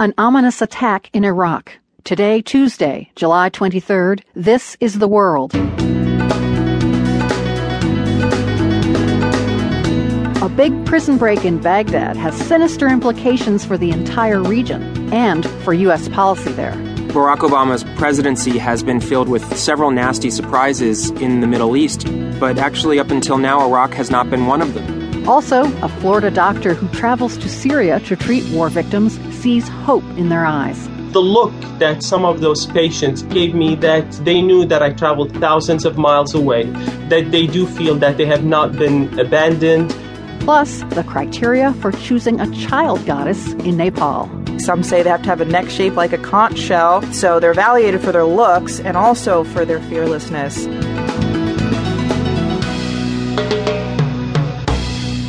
An ominous attack in Iraq. Today, Tuesday, July 23rd, this is the world. A big prison break in Baghdad has sinister implications for the entire region and for U.S. policy there. Barack Obama's presidency has been filled with several nasty surprises in the Middle East, but actually, up until now, Iraq has not been one of them. Also, a Florida doctor who travels to Syria to treat war victims sees hope in their eyes. The look that some of those patients gave me that they knew that I traveled thousands of miles away, that they do feel that they have not been abandoned. Plus, the criteria for choosing a child goddess in Nepal. Some say they have to have a neck shape like a conch shell, so they're evaluated for their looks and also for their fearlessness.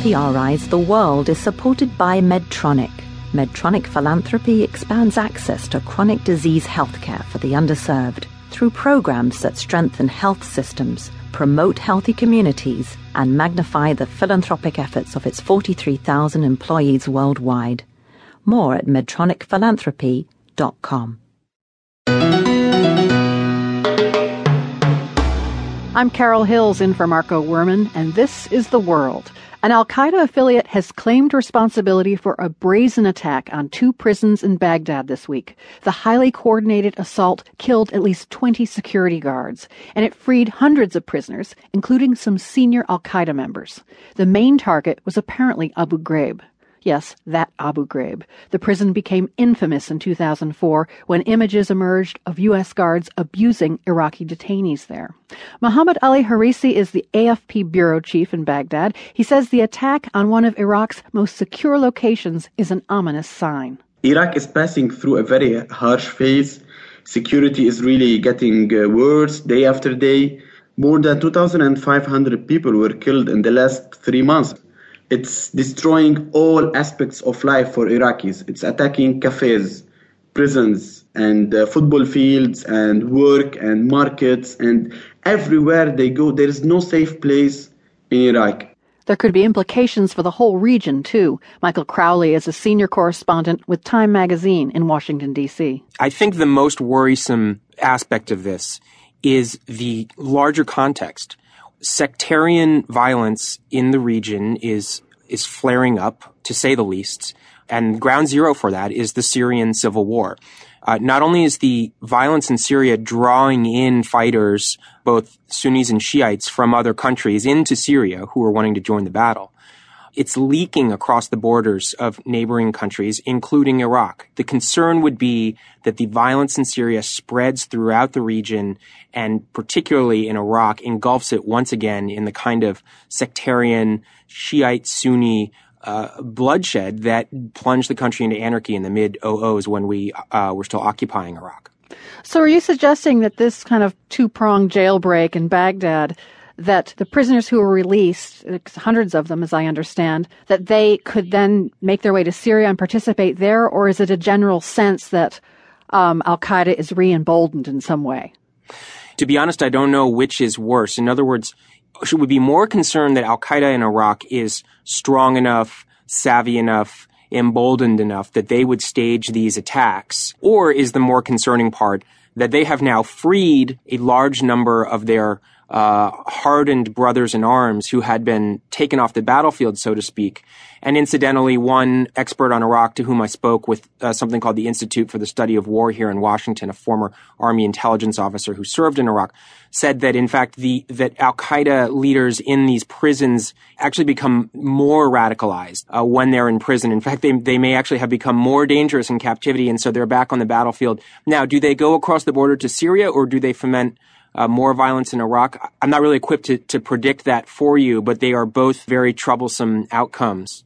PRI's The World is supported by Medtronic Medtronic Philanthropy expands access to chronic disease healthcare for the underserved through programs that strengthen health systems, promote healthy communities, and magnify the philanthropic efforts of its 43,000 employees worldwide. More at medtronicphilanthropy.com. I'm Carol Hills in for Marco Werman, and this is The World. An Al Qaeda affiliate has claimed responsibility for a brazen attack on two prisons in Baghdad this week. The highly coordinated assault killed at least 20 security guards, and it freed hundreds of prisoners, including some senior Al Qaeda members. The main target was apparently Abu Ghraib. Yes, that Abu Ghraib. The prison became infamous in 2004 when images emerged of U.S. guards abusing Iraqi detainees there. Muhammad Ali Harisi is the AFP bureau chief in Baghdad. He says the attack on one of Iraq's most secure locations is an ominous sign. Iraq is passing through a very harsh phase. Security is really getting uh, worse day after day. More than 2,500 people were killed in the last three months. It's destroying all aspects of life for Iraqis. It's attacking cafes, prisons, and uh, football fields, and work, and markets, and everywhere they go, there is no safe place in Iraq. There could be implications for the whole region, too. Michael Crowley is a senior correspondent with Time magazine in Washington, D.C. I think the most worrisome aspect of this is the larger context sectarian violence in the region is is flaring up, to say the least. And ground zero for that is the Syrian civil war. Uh, not only is the violence in Syria drawing in fighters, both Sunnis and Shiites from other countries into Syria who are wanting to join the battle, it's leaking across the borders of neighboring countries, including Iraq. The concern would be that the violence in Syria spreads throughout the region and particularly in Iraq engulfs it once again in the kind of sectarian Shiite Sunni uh, bloodshed that plunged the country into anarchy in the mid 00s when we uh, were still occupying Iraq. So, are you suggesting that this kind of two pronged jailbreak in Baghdad that the prisoners who were released, hundreds of them as I understand, that they could then make their way to Syria and participate there, or is it a general sense that um, Al Qaeda is re emboldened in some way? To be honest, I don't know which is worse. In other words, should we be more concerned that Al Qaeda in Iraq is strong enough, savvy enough, emboldened enough that they would stage these attacks? Or is the more concerning part that they have now freed a large number of their uh, hardened brothers in arms who had been taken off the battlefield, so to speak. And incidentally, one expert on Iraq to whom I spoke with uh, something called the Institute for the Study of War here in Washington, a former Army intelligence officer who served in Iraq, said that in fact the that Al Qaeda leaders in these prisons actually become more radicalized uh, when they're in prison. In fact, they they may actually have become more dangerous in captivity, and so they're back on the battlefield. Now, do they go across the border to Syria, or do they foment uh, more violence in Iraq. I'm not really equipped to, to predict that for you, but they are both very troublesome outcomes.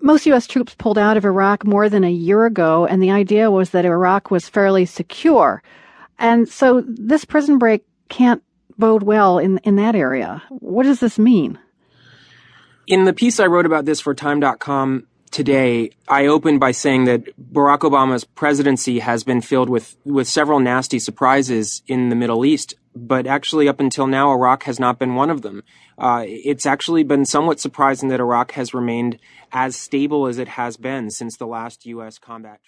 Most U.S. troops pulled out of Iraq more than a year ago, and the idea was that Iraq was fairly secure. And so this prison break can't bode well in, in that area. What does this mean? In the piece I wrote about this for Time.com, today, I opened by saying that Barack Obama's presidency has been filled with, with several nasty surprises in the Middle East, but actually up until now, Iraq has not been one of them. Uh, it's actually been somewhat surprising that Iraq has remained as stable as it has been since the last U.S. combat.